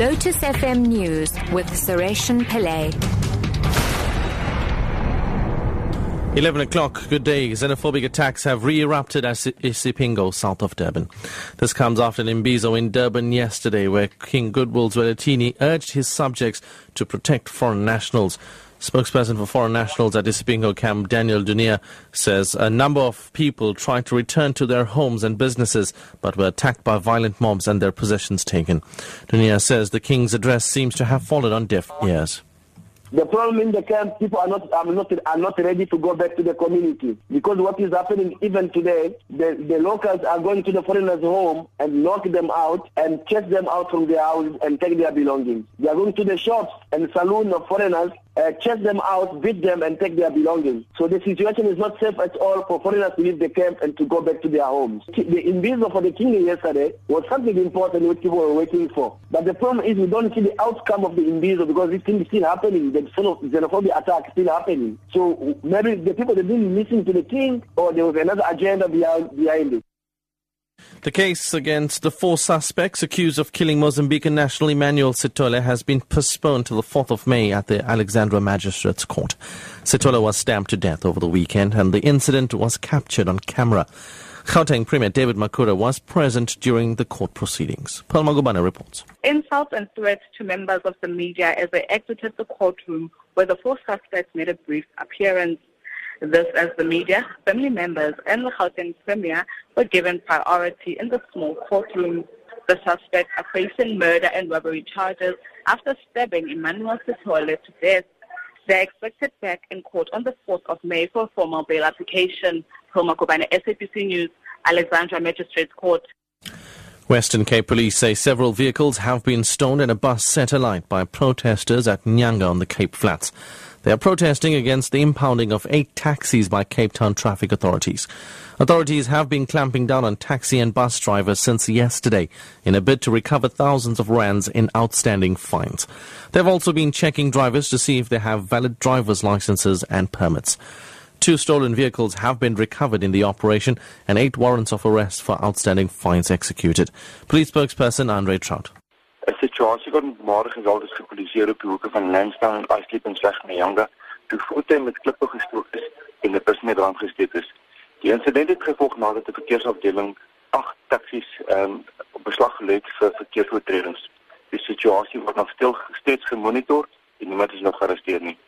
Lotus FM News with Sureshan Pillay. 11 o'clock, good day. Xenophobic attacks have re-erupted at Isipingo, south of Durban. This comes after an imbizo in Durban yesterday where King Goodwill Zwelithini urged his subjects to protect foreign nationals. Spokesperson for foreign nationals at Isipingo camp, Daniel Dunia, says a number of people tried to return to their homes and businesses but were attacked by violent mobs and their possessions taken. Dunia says the king's address seems to have fallen on deaf ears. The problem in the camp, people are not, are not, are not ready to go back to the community because what is happening even today, the, the locals are going to the foreigners' home and knock them out and chase them out from their houses and take their belongings. They are going to the shops and saloons of foreigners uh, chase them out, beat them, and take their belongings. So the situation is not safe at all for foreigners to leave the camp and to go back to their homes. The invasion for the king yesterday was something important which people were waiting for. But the problem is we don't see the outcome of the invasion because this thing is still happening. The xenophobia attack is still happening. So maybe the people they didn't listen to the king or there was another agenda behind, behind it. The case against the four suspects accused of killing Mozambican national Emmanuel Sithole has been postponed to the 4th of May at the Alexandra Magistrates Court. Sithole was stabbed to death over the weekend and the incident was captured on camera. Gauteng Premier David Makhura was present during the court proceedings. Pearl Magubane reports. Insults and threats to members of the media as they exited the courtroom where the four suspects made a brief appearance. This as the media, family members, and the Gauteng Premier were given priority in the small courtroom. The suspects are facing murder and robbery charges after stabbing Emmanuel Sithole to death. They are expected back in court on the 4th of May for a formal bail application. Hilma Kobane, SABC News, Alexandra Magistrates Court. Western Cape Police say several vehicles have been stoned and a bus set alight by protesters at Nyanga on the Cape Flats. They are protesting against the impounding of eight taxis by Cape Town traffic authorities. Authorities have been clamping down on taxi and bus drivers since yesterday in a bid to recover thousands of rands in outstanding fines. They've also been checking drivers to see if they have valid driver's licenses and permits. Two stolen vehicles have been recovered in the operation and eight warrants of arrest for outstanding fines executed. Police spokesperson Andre Traut. 'n situasie wat môre gesal is gepubliseer op die hoeke van Lansdowne en Islip en Sweg Nyanga, toe voertuie met klippe gestoot is en 'n bus met brand gesteek is. Die insident het gevolg nadat die verkeersafdeling 8 taksies ehm um, op beslag gelê het vir verkeersoortredings. Die situasie word nog steeds gemonitor en niemand is nog gearresteer nie.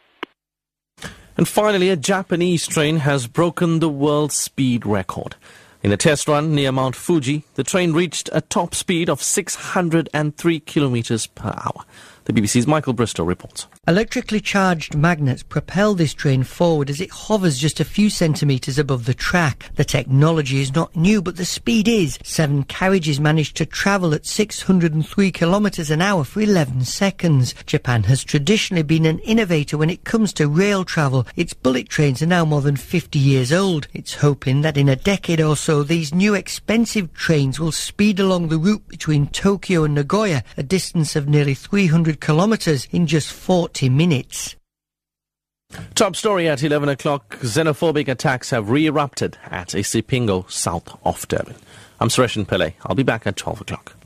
And finally, a Japanese train has broken the world speed record. In a test run near Mount Fuji, the train reached a top speed of 603 kilometers per hour. The BBC's Michael Bristow reports. Electrically charged magnets propel this train forward as it hovers just a few centimetres above the track. The technology is not new, but the speed is. Seven carriages managed to travel at 603 kilometres an hour for 11 seconds. Japan has traditionally been an innovator when it comes to rail travel. Its bullet trains are now more than 50 years old. It's hoping that in a decade or so, these new expensive trains will speed along the route between Tokyo and Nagoya, a distance of nearly 300 kilometres in just 40 minutes. Top story at 11 o'clock. Xenophobic attacks have re-erupted at Isipingo, south of Durban. I'm Sureshan Pillay. I'll be back at 12 o'clock.